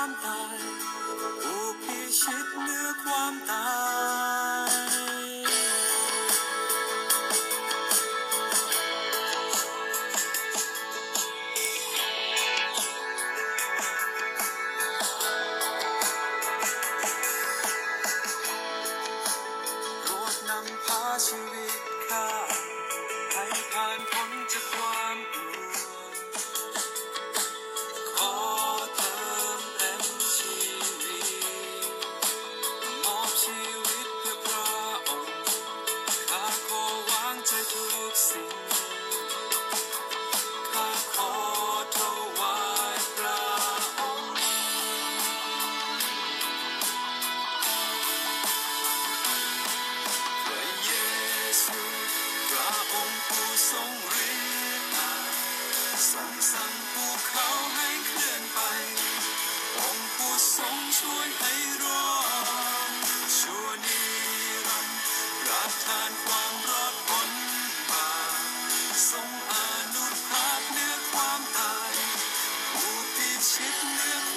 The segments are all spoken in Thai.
安排，不必寻觅。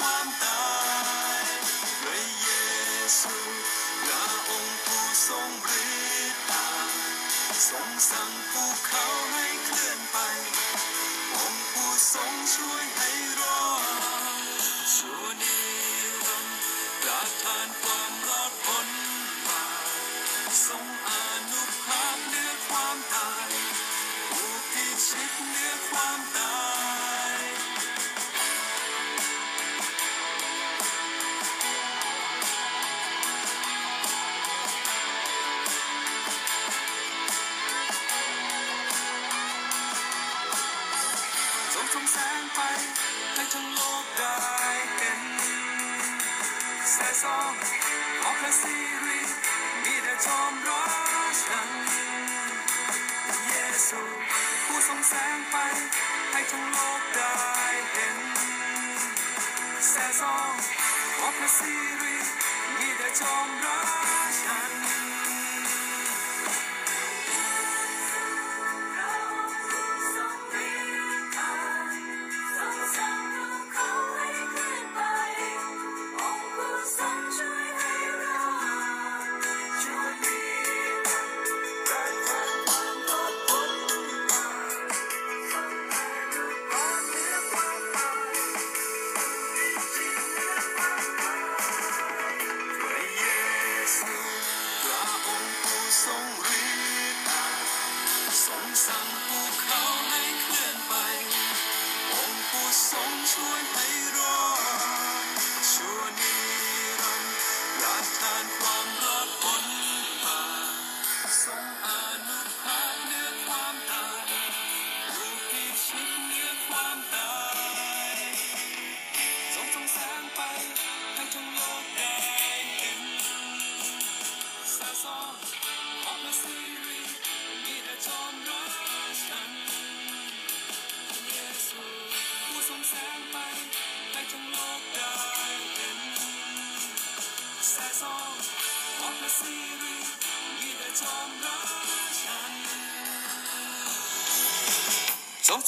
ความตายพระเยซูพระองค์ผู้ทรงฤทธิ์ทรงสั่งภูเขาให้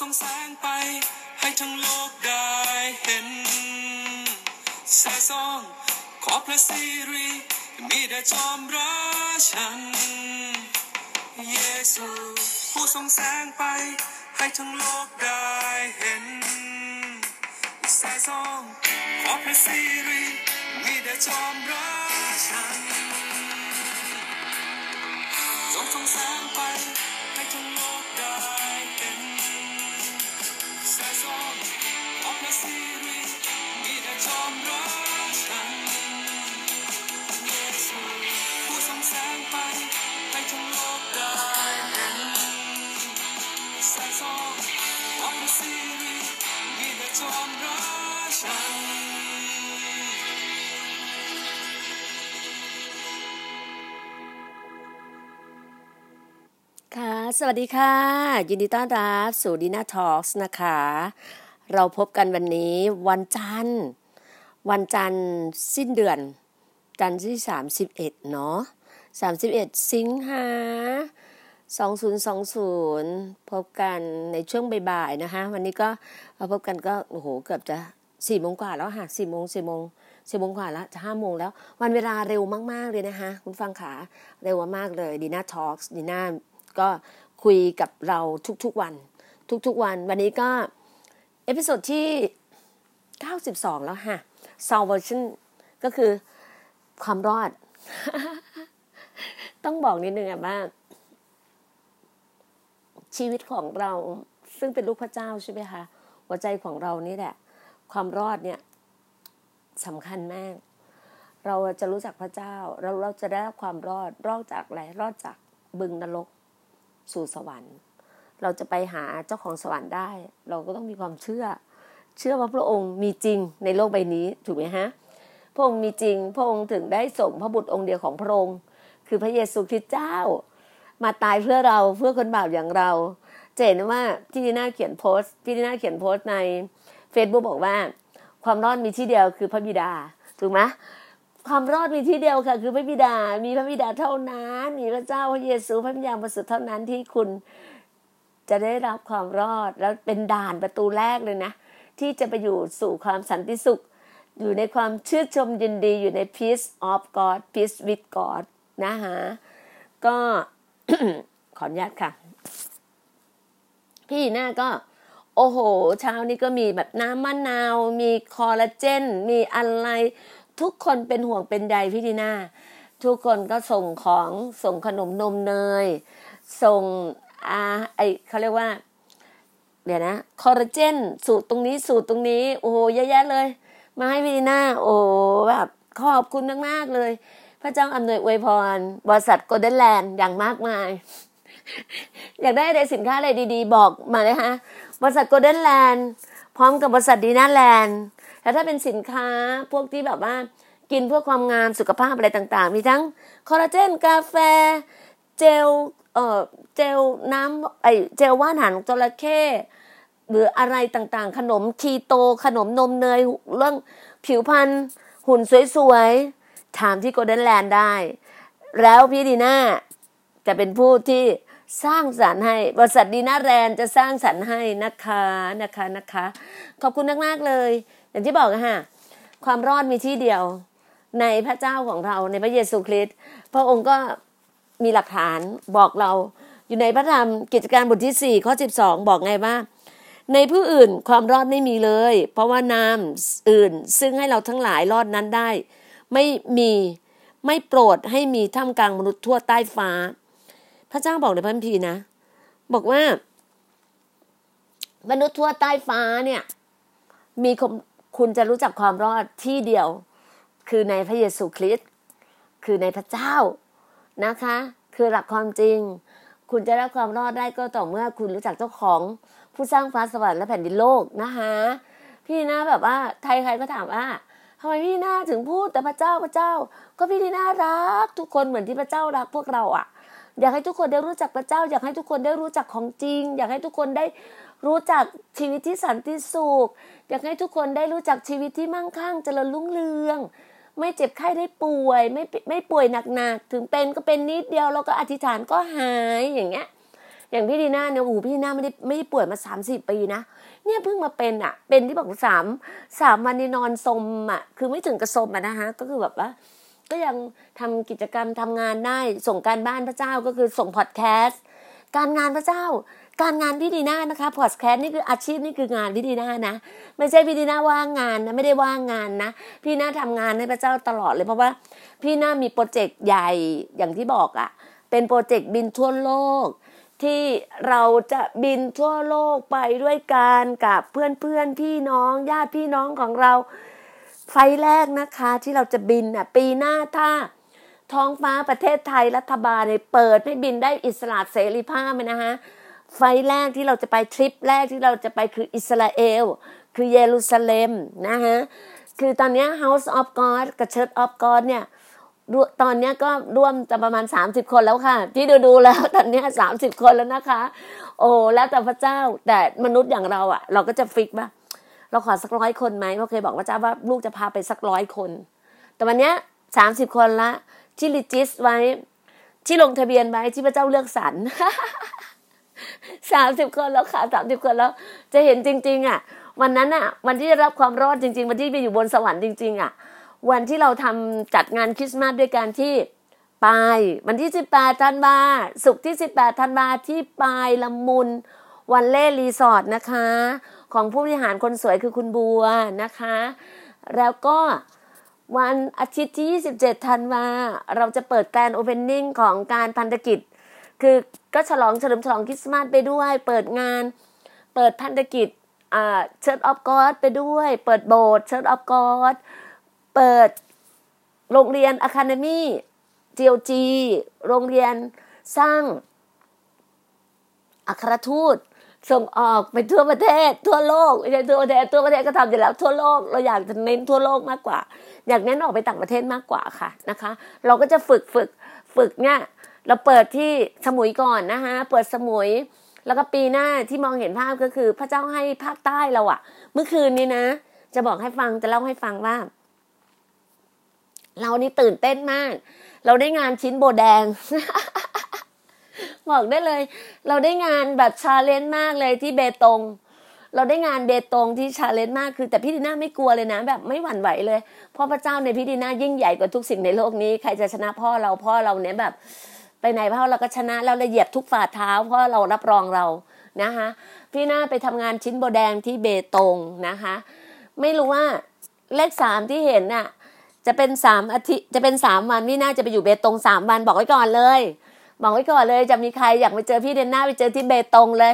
ส่งแสงไป ให้ทั้งโลกได้เห็นแสาซองขอพระสิริมีแต่จอมราชัน เยซูผู้ทรงแสงไป ให้ทั้งโลกได้เห็นแสาซองขอพระสิริมีแต่จอมราชันจงทรงแสงไป ให้ทั้งโลกได้ สวัสดีค่ะ ยินดีต้อนรับสู่ดีน่าทอล์กนะคะ เราพบกันวันนี้วันจันทร์วันจันทร์สิ้นเดือน จันทร์ที่ 31 เนาะ31 สิงหา2020 พบกันในช่วงบ่ายๆนะคะ วันนี้ก็มาพบกันก็โอ้โหเกือบจะ4โมงกว่าแล้วค่ะ4โมง4โมง4โมงกว่าแล้วจะ5โมงแล้ว วันเวลาเร็วมากๆเลยนะคะ คุณผู้ฟังขาเร็วมากเลยดีน่า Talk ดีน่าก็คุยกับเราทุกๆวัน ทุกๆวัน วันนี้ก็ episode ที่ 92 แล้วค่ะ salvation ก็คือความรอด ต้องบอกนิดนึงอะว่าชีวิตของเราซึ่งเป็นลูกพระเจ้าใช่ไหมคะหัวใจของเรานี่แหละ ความรอดเนี่ยสำคัญมาก เราจะรู้จักพระเจ้า เราเราจะได้รับความรอดรอดจากอะไรรอดจากบึงนรกสู่สวรรค์ เราจะไปหาเจ้าของสวรรค์ได้ เราก็ต้องมีความเชื่อ เชื่อว่าพระองค์มีจริงในโลกใบนี้ถูกไหมฮะพระองค์มีจริง พระองค์ถึงได้ส่งพระบุตรองค์เดียวของพระองค์ คือพระเยซูคริสต์เจ้า มาตายเพื่อเราเพื่อคนบาปอย่างเราจะเห็นว่าพี่ดีน่าเขียนโพสต์พี่ดีน่าเขียนโพสต์ใน Facebook บอกว่า ความรอดมีที่เดียวคือพระบิดาถูกไหมความรอดมีที่เดียวค่ะ คือพระบิดา มีพระบิดาเท่านั้น มีพระเจ้าพระเยซูพระวิญญาณบริสุทธิ์เท่านั้นที่คุณ จะได้รับความรอดแล้วเป็นด่านประตูแรกเลยนะ ที่จะไปอยู่สู่ความสันติสุข อยู่ในความชื่นชมยินดีอยู่ใน peace of God peace with God นะฮะก็ขออนุญาตค่ะ พี่หน้าก็ โอ้โห เช้านี้ก็มีแบบน้ำมะนาว มีคอลลาเจน มีอะไร ทุกคนเป็นห่วงเป็นใยพี่ดีน่าทุกคนก็ส่งของส่งขนมนมเนย ส่ง อาไอเขาเรียกว่า เดี๋ยวนะคอลลาเจนสูตรตรงนี้สูตรตรงนี้ โอ้โหเยอะแยะเลย มาให้พี่ดีน่าโอ้แบบขอบคุณมาก ๆ เลย พระเจ้าอำนวยอวยพร บริษัท Golden Land อย่างมากมาย อยากได้อะไรสินค้าอะไรดีๆ บอกมาเลยฮะบริษัท Golden Land พร้อมกับบริษัท Dina Land แล้วถ้าเป็นสินค้าพวกที่แบบว่ากินเพื่อความงามสุขภาพอะไรต่างๆ มีทั้งคอลลาเจน กาแฟ เจล เอ่อเจลน้ำไอเจลว่านหางจระเข้หรืออะไรต่างๆ ขนมคีโตขนมนมเนยเรื่องผิวพรรณหุ่นสวยๆ ถามที่โกลเด้นแลนด์ได้ แล้วพี่ดีน่าจะเป็นผู้ที่สร้างสรรค์ให้บริษัทดีน่าแรนด์จะสร้างสรรค์ให้นะคะนะคะนะคะ ขอบคุณมากๆเลย อย่างที่บอกอะฮะความรอดมีที่เดียวในพระเจ้าของเราในพระเยซูคริสต์พระองค์ก็ มีหลักฐานบอกเรา อยู่ในพระธรรมกิจการบทที่ 4 ข้อ 12 บอกไงว่าในผู้อื่นความรอดไม่มีเลย เพราะว่านามอื่นซึ่งให้เราทั้งหลายรอดนั้นได้ ไม่มีไม่โปรดให้มีท่ามกลางมนุษย์ทั่วใต้ฟ้า พระเจ้าบอกในพระคัมภีร์นะ บอกว่า มนุษย์ทั่วใต้ฟ้าเนี่ย มีคุณคุณจะรู้จักความรอดที่เดียว คือในพระเยซูคริสต์คือในพระเจ้า นะคะ คือหลักความจริง คุณจะได้ความรอดได้ก็ต่อเมื่อคุณรู้จักเจ้าของผู้สร้างฟ้าสวรรค์และแผ่นดินโลกนะคะพี่นะแบบว่าใครใครก็ถามว่าทำไมพี่นาถึงพูดแต่พระเจ้าพระเจ้า ก็พี่ดีน่ารัก ทุกคนเหมือนที่พระเจ้ารักพวกเราอะ อยากให้ทุกคนได้รู้จักพระเจ้า อยากให้ทุกคนได้รู้จักของจริง อยากให้ทุกคนได้รู้จักชีวิตที่สันติสุข อยากให้ทุกคนได้รู้จักชีวิตที่มั่งคั่งเจริญรุ่งเรือง ไม่เจ็บไข้ได้ป่วย ไม่ไม่ป่วยหนักๆถึงเป็นก็เป็นนิดเดียวเราก็อธิษฐานก็หายอย่างเงี้ย อย่างพี่ดีน่าเนี่ยโอ้โหพี่ดีน่าไม่ได้ไม่ได้ป่วยมาสามสี่ปีนะเนี่ยเพิ่งมาเป็นอะ เป็นที่บอกสามสามวันนี่นอนสมอะ คือไม่ถึงกระสมอะนะคะก็คือแบบว่าก็ยังทำกิจกรรมทำงานได้ส่งการบ้านพระเจ้าก็คือส่งพอดแคสต์ การงานพระเจ้า การงานพี่ดีน่านะคะพอดแคสต์นี่คืออาชีพนี่คืองานพี่ดีน่านะ ไม่ใช่พี่ดีน่าว่างงานนะไม่ได้ว่างงานนะ พี่น่าทำงานให้พระเจ้าตลอดเลยเพราะว่า พี่น่ามีโปรเจกต์ใหญ่อย่างที่บอกอะ่ะ เป็นโปรเจกต์บินทั่วโลก ที่เราจะบินทั่วโลกไปด้วยกันกับเพื่อนเพื่อนพี่น้องญาติพี่น้องของเราไฟแรกนะคะที่เราจะบินอะปีหน้าถ้า ท้องฟ้าประเทศไทยรัฐบาลเนี่ยเปิดให้บินได้อิสระเสรีภาพนะฮะไฟแรกที่เราจะไปทริปแรกที่เราจะไปคืออิสราเอล คือเยรูซาเล็มนะฮะคือตอนนี้ House of God กับ Church of God เนี่ยตอนนี้ก็ร่วมจะประมาณ 30 คนแล้วค่ะ ที่ดูดูแล้วตอนนี้ 30 คนแล้วนะคะ โอ้แล้วแต่พระเจ้าแต่มนุษย์อย่างเราอะ่ะ เราก็จะฟิกว่าเราขอสักร้อยคนไหมเราเคยบอกพระเจ้าว่าลูกจะพาไปสักร้อยคน แต่วันนี้สามสิบคนละ ที่รีจิสไว้ ที่ลงทะเบียนไว้ที่พระเจ้าเลือกสรรสามสิบคนแล้วค่ะสามสิบคนแล้ว จะเห็นจริง ๆ อะ วันนั้นอะ วันที่ได้รับความรอดจริง ๆ วันที่ไปอยู่บนสวรรค์จริง ๆ อะ วันที่เราทำจัดงานคริสต์มาสด้วยการที่ปายวันที่สิบแปดธันวาสุกที่สิบแปดธันวาที่ปายละมุนวันเล่รีสอร์ทนะคะ ของผู้บริหารคนสวยคือคุณบัวนะคะ แล้วก็ วันอาทิตย์ที่ 27 ธันวา เราจะเปิดการ opening ของการพันธกิจ คือก็ฉลองเฉลิมฉลองคริสต์มาสไปด้วย เปิดงาน เปิดพันธกิจ Church of God ไปด้วย เปิดโบสถ์ Church of God เปิดโรงเรียน Academy GOG โรงเรียนสร้างอัครทูต ส่งออกไปทั่วประเทศ ทั่วโลกไม่ใช่ทั่วประเทศทั่วประเทศก็ทำอยู่แล้ว ทั่วโลกเราอยากจะเน้นทั่วโลกมากกว่า อยากเน้นออกไปต่างประเทศมากกว่าค่ะนะคะ เราก็จะฝึกฝึกฝึกเนี่ยเราเปิดที่สมุยก่อนนะคะเปิดสมุย แล้วก็ปีหน้าที่มองเห็นภาพก็คือพระเจ้าให้ภาคใต้เราอะเมื่อคืนนี้นะ จะบอกให้ฟังจะเล่าให้ฟังว่า เรานี่ตื่นเต้นมาก เราได้งานชิ้นโบแดง บอกได้เลย เราได้งานแบบชาเลนจ์มากเลยที่เบตง เราได้งานเบตงที่ challenge มากคือแต่พี่ดีน่าไม่กลัวเลยนะ แบบไม่หวั่นไหวเลยเพราะพระเจ้าในพี่ดีน่ายิ่งใหญ่กว่าทุกสิ่งในโลกนี้ ใครจะชนะพ่อเราพ่อเราเนี่ยแบบ ไปไหนพ่อเราก็ชนะเราละเอียดทุกฝ่าเท้าเพราะเรารับรองเรานะคะพี่น่าไปทำงานชิ้นโบแดงที่เบตงนะคะ ไม่รู้ว่าเลขสามที่เห็นน่ะจะเป็นสามอาทิตย์จะเป็นสามวันพี่น่าจะไปอยู่เบตงสามวันบอกไว้ก่อนเลย บอกไว้ก่อนเลยจะมีใครอยากไปเจอพี่ดีน่าไปเจอที่เบตงเลย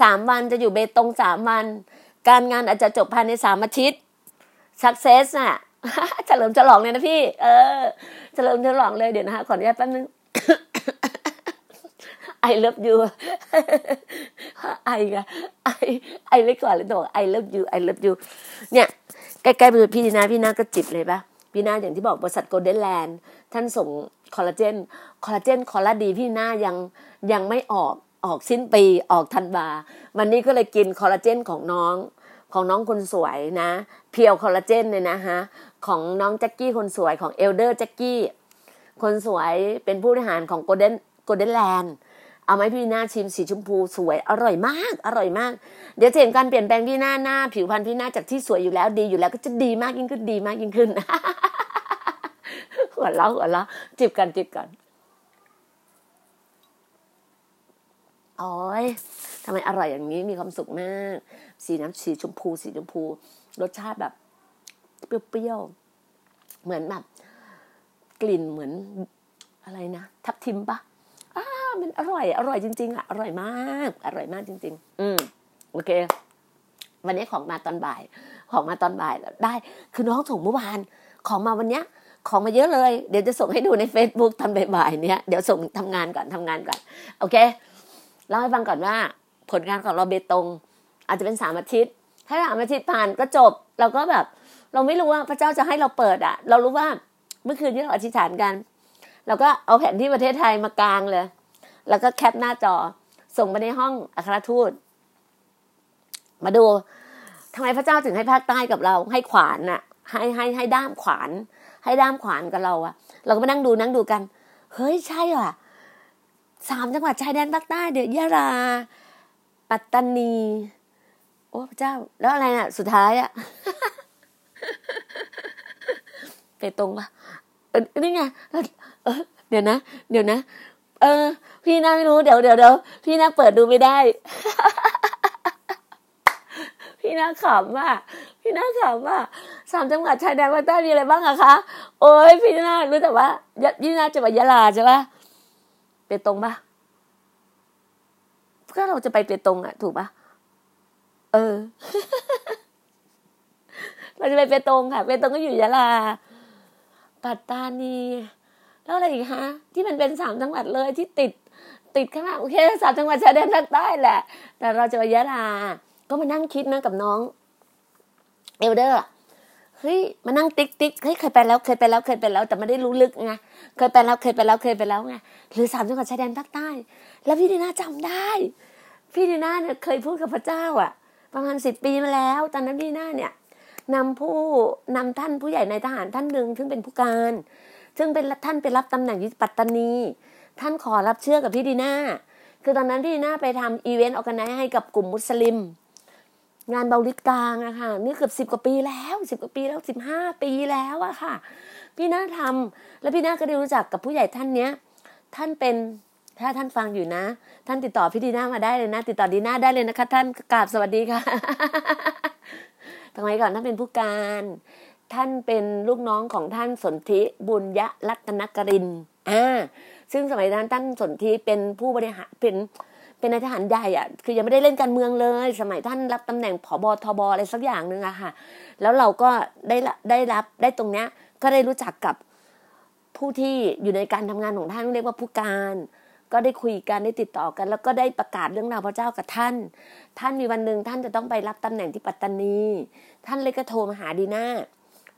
สามวันจะอยู่เบตงสามวัน การงานอาจจะจบภายในสามอาทิตย์ success น่ะเฉลิมฉลองเลยนะพี่ เออเฉลิมฉลองเลยเดี๋ยวนะคะขออนุญาตแป๊บนึง I love you ไอกไอไอไว้ก่อนเลยบอก I love you I love you เนี่ยใกล้ๆมือพี่ดีนาพี่นาก็จิบเลยปะพี่นาอย่างที่บอกบริษัท Golden Land ท่านส่ง คอลลาเจนคอลลาเจนคอลลาดีพี่น่ายังยังไม่ออกออกสิ้นปีออกธันวาวันนี้ก็เลยกินคอลลาเจนของน้องของน้องคนสวยนะ pure คอลลาเจนเลยนะฮะของน้องแจ็คกี้คนสวยของ elder แจ็คกี้คนสวยเป็นผู้บริหารของ Golden Golden Land เอาไหมพี่น่าชิมสีชมพูสวยอร่อยมาก อร่อยมาก เดี๋ยวจะเห็นการเปลี่ยนแปลงพี่น่าหน้า ผิวพรรณพี่น่าจากที่สวยอยู่แล้วดีอยู่แล้วก็จะดีมากยิ่งขึ้นดีมากยิ่งขึ้น หัวเราะหัวเราะจิบกันจิบกันโอ้ยทำไมอร่อยอย่างนี้มีความสุขมาก สีน้ำสีชมพู สีชมพู รสชาติแบบ เปรี้ยวๆ เหมือนแบบ กลิ่นเหมือนอะไรนะ ทับทิมปะอ้ามันอร่อย อร่อยจริง ๆอะ อร่อยมาก อร่อยมากจริง ๆ อืมโอเค วันนี้ของมาตอนบ่าย ของมาตอนบ่ายแล้วได้ คือน้องส่งเมื่อวาน ของมาวันเนี้ย ของมาเยอะเลย เดี๋ยวจะส่งให้ดูใน Facebook ทำบ่ายๆเนี้ยเดี๋ยวส่งทำงานก่อนทำงานก่อน โอเคเล่าให้ฟังก่อนว่า ผลงานของเราเบตง อาจจะเป็นสามอาทิตย์ ถ้าสามอาทิตย์ผ่านก็จบ เราก็แบบ เราไม่รู้ว่าพระเจ้าจะให้เราเปิดอะเรารู้ว่าเมื่อคืนที่เราอธิษฐานกันเราก็เอาแผนที่ประเทศไทยมากลางเลย แล้วก็แคปหน้าจอ ส่งไปในห้องอัครทูต มาดูทำไมพระเจ้าถึงให้ภาคใต้กับเรา ให้ขวานน่ะ ให้ให้ให้ด้ามขวาน ให้ด้ามขวานกับเราอะเราก็มานั่งดูนั่งดูกัน เฮ้ยใช่อะสามจังหวัดชายแดนภาคใต้เดี๋ยวยะลาปัตตานี โอ้พระเจ้า แล้วอะไรน่ะ สุดท้ายอะไปตรงปะเอ็นี่ไงเดี๋ยวนะ เดี๋ยวนะ เออ พี่น่าไม่รู้ เดี๋ยวเดี๋ยวเดี๋ยวพี่น่าเปิดดูไม่ได้ พี่น่าขำว่าพี่น่าขำว่าสามจังหวัดชายแดนภาคใต้มีอะไรบ้างอะคะ โอ้ยพี่น่ารู้แต่ว่าพี่น่าจะไปยะลาใช่ปะเปตรงปะก็เราจะไปเปตรงอะถูกปะเออ เราจะไปเปตรงค่ะ เปตรงก็อยู่ยะลา ปัตตานี แล้วอะไรอีกฮะ ที่มันเป็นสามจังหวัดเลยที่ติดติดข้างโอเคสามจังหวัดชายแดนภาคใต้แหละ แต่เราจะไปยะลา ก็มานั่งคิดนะกับน้อง elder เฮ้ยมานั่งติ๊กติ๊กเฮ้ยเคยไปแล้วเคยไปแล้วเคยไปแล้ว แต่ไม่ได้รู้ลึกไงเคยไปแล้วเคยไปแล้วเคยไปแล้วไงหรือสามจังหวัดชายแดนภาคใต้ แล้วพี่ดีน่าจำได้ พี่ดีน่าเนี่ยเคยพูดกับพระเจ้าอะ ประมาณสิบปีมาแล้ว ตอนนั้นพี่ดีน่าเนี่ยนำผู้นำท่านผู้ใหญ่ในทหารท่านหนึ่งซึ่งเป็นผู้การ ซึ่งเป็นท่านไปรับตำแหน่งที่ปัตตานี ท่านขอรับเชื่อกับพี่ดีน่าคือตอนนั้นพี่ดีน่าไปทำ event organize ให้กับกลุ่มมุสลิม งานเมาลิดกลางอะค่ะนี่เกือบสิบกว่าปีแล้วสิบกว่าปีแล้วสิบห้าปีแล้วอะค่ะ พี่น่าทำแล้วพี่น่าก็ได้รู้จักกับผู้ใหญ่ท่านเนี้ย ท่านเป็นถ้าท่านฟังอยู่นะ ท่านติดต่อพี่ดีน่ามาได้เลยนะ ติดต่อดีน่าได้เลยนะคะ ท่านกราบสวัสดีค่ะทำไมก่อนท่านเป็นผู้การ ท่านเป็นลูกน้องของท่านสนธิบุญยะรัตนกรินอ่าซึ่งสมัยนั้นท่านสนธิเป็นผู้บริหารเป็น เป็นนายทหารใหญ่อะคือยังไม่ได้เล่นการเมืองเลย สมัยท่านรับตำแหน่งผบทบอะไรสักอย่างหนึ่งอะค่ะ แล้วเราก็ได้ได้รับได้ตรงเนี้ยก็ได้รู้จักกับผู้ที่อยู่ในการทำงานของท่านเรียกว่าผู้การ ก็ได้คุยกันได้ติดต่อกัน แล้วก็ได้ประกาศเรื่องราวพระเจ้ากับท่าน ท่านมีวันหนึ่งท่านจะต้องไปรับตำแหน่งที่ปัตตานี ท่านเลยก็โทรมาหาดีน่า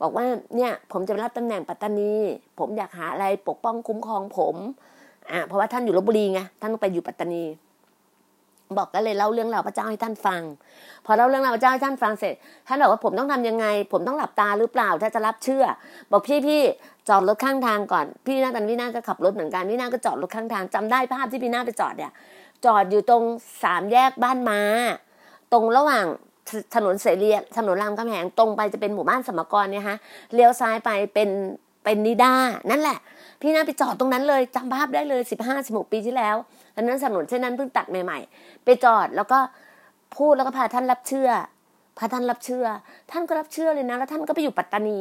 บอกว่าเนี่ยผมจะรับตำแหน่งปัตตานี ผมอยากหาอะไรปกป้องคุ้มครองผมอ่าเพราะว่าท่านอยู่ลบบุรีไงท่านต้องไปอยู่ปัตตานี บอกก็เลยเล่าเรื่องราวพระเจ้าให้ท่านฟัง พอเล่าเรื่องราวพระเจ้าให้ท่านฟังเสร็จ ท่านบอกว่าผมต้องทำยังไง ผมต้องหลับตาหรือเปล่าถ้าจะรับเชื่อ บอกพี่พี่จอดรถข้างทางก่อน พี่นาตอนพี่นาก็ขับรถเหมือนกันพี่นาก็จอดรถข้างทางจำได้ภาพที่พี่นาไปจอดเนี่ย จอดอยู่ตรงสามแยกบ้านมาตรงระหว่างถนนเสรีถนนรามคำแหงตรงไปจะเป็นหมู่บ้านสมกรเนี่ยฮะเลี้ยวซ้ายไปเป็นเป็นนิด้านั่นแหละ พี่นาไปจอดตรงนั้นเลยจำภาพได้เลยสิบห้าสิบหกปีที่แล้ว อันนั้นถนนเส้นนั้นเพิ่งตัดใหม่ๆ ไปจอดแล้วก็พูดแล้วก็พาท่านรับเชื่อ พาท่านรับเชื่อ ท่านก็รับเชื่อเลยนะ แล้วท่านก็ไปอยู่ปัตตานี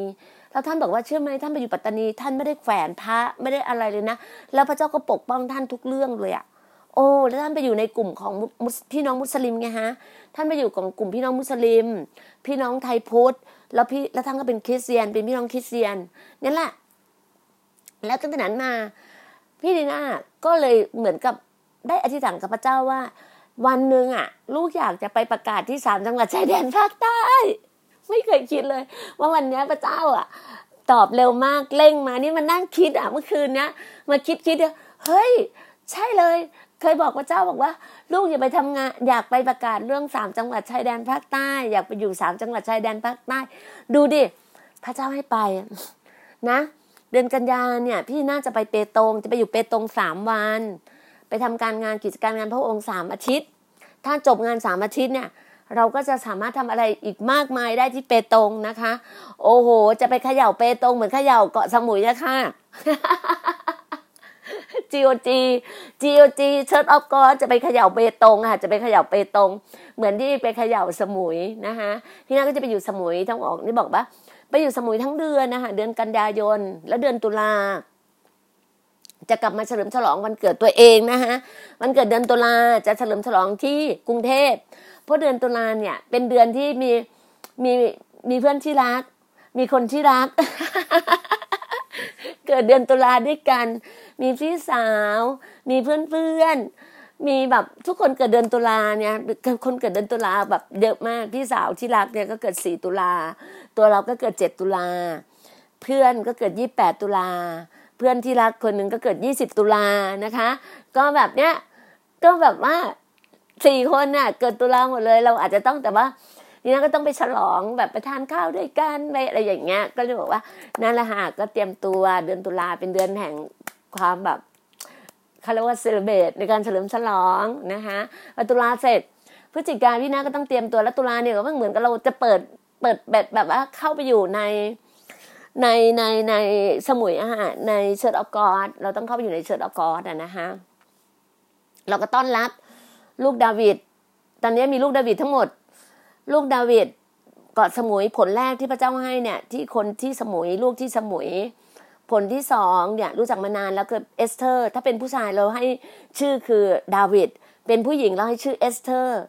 แล้วท่านบอกว่าเชื่อไหมท่านไปอยู่ปัตตานี ท่านไม่ได้แฝนพระไม่ได้อะไรเลยนะ แล้วพระเจ้าก็ปกป้องท่านทุกเรื่องเลยอะโอ้ แล้วท่านไปอยู่ในกลุ่มของพี่น้องมุสลิมไงฮะ ท่านไปอยู่ของกลุ่มพี่น้องมุสลิม พี่น้องไทยพุทธ แล้วพี่ แล้วท่านก็เป็นคริสเตียน เป็นพี่น้องคริสเตียนนั่นแหละ แล้วตั้งแต่นั้นมา พี่ดีน่าก็เลยเหมือนกับ ได้อธิษฐานกับพระเจ้าว่า วันหนึ่งอะ ลูกอยากจะไปประกาศที่สามจังหวัดชายแดนภาคใต้ ไม่เคยคิดเลย ว่าวันนี้พระเจ้าอะ ตอบเร็วมากเร่งมานี่มันนั่งคิดอะเมื่อคืนเนี้ยมาคิดคิดเฮ้ย ใช่เลย เคยบอกพระเจ้าบอกว่า ลูกอย่าไปทำงาน อยากไปประกาศเรื่องสามจังหวัดชายแดนภาคใต้ อยากไปอยู่สามจังหวัดชายแดนภาคใต้ ดูดิพระเจ้าให้ไปนะ เดือนกันยาเนี่ย พี่น่าจะไปเปตงจะไปอยู่เปตงสามวัน ไปทำการงานกิจการงานพระองค์สามอาทิตย์ ถ้าจบงานสามอาทิตย์เนี่ยเราก็จะสามารถทำอะไรอีกมากมายได้ที่เปตงนะคะ โอ้โห จะไปเขย่าเปตงเหมือนเขย่าเกาะสมุยนะคะ GOG GOG Church of God จะไปเขย่าเปตงค่ะ จะไปเขย่าเปตง เหมือนที่ไปเขย่าสมุยนะคะพี่นาก็จะไปอยู่สมุยทั้งออกนี่บอกว่าไปอยู่สมุยทั้งเดือนนะคะเดือนกันยายน แล้วเดือนตุลา จะกลับมาเฉลิมฉลองวันเกิดตัวเองนะคะวันเกิดเดือนตุลาจะเฉลิมฉลองที่กรุงเทพเพราะเดือนตุลาเนี่ยเป็นเดือนที่มีมีมีเพื่อนที่รัก มีคนที่รัก เกิดเดือนตุลาด้วยกัน มีพี่สาว มีเพื่อนเพื่อนมีแบบทุกคนเกิดเดือนตุลาเนี่ยคนเกิดเดือนตุลาแบบเยอะมากพี่สาวที่รักเนี่ยก็เกิดสี่ตุลาตัวเราก็เกิดเจ็ดตุลาเพื่อนก็เกิดยี่แปดตุลา เพื่อนที่รักคนหนึ่งก็เกิดยี่สิบตุลานะคะ ก็แบบเนี้ยก็แบบว่าสี่คนน่ะ เกิดตุลาหมดเลย เราอาจจะต้องแต่ว่านี่นะก็ต้องไปฉลองแบบไปทานข้าวด้วยกันไปอะไรอย่างเงี้ย ก็เลยบอกว่านั่นแหละฮะก็เตรียมตัวเดือนตุลาเป็นเดือนแห่งความแบบเขาเรียกว่าเซเลเบตในการเฉลิมฉลองนะคะพอตุลาเสร็จพฤศจิกาพี่นาก็ต้องเตรียมตัวแล้วตุลาเนี่ยก็เหมือนกับเราจะเปิดเปิดแบบแบบว่าเข้าไปอยู่ใน ในในในสมุยอะฮะใน Church of God เราต้องเข้าไปอยู่ใน Church of God อะนะฮะเราก็ต้อนรับลูกดาวิดตอนนี้มีลูกดาวิดทั้งหมด ลูกดาวิดเกาะสมุยผลแรกที่พระเจ้าให้เนี่ย ที่คนที่สมุยลูกที่สมุย ผลที่สองเนี่ยรู้จักมานานแล้วคือเอสเธอร์ ถ้าเป็นผู้ชายเราให้ชื่อคือดาวิดเป็นผู้หญิงเราให้ชื่อเอสเธอร์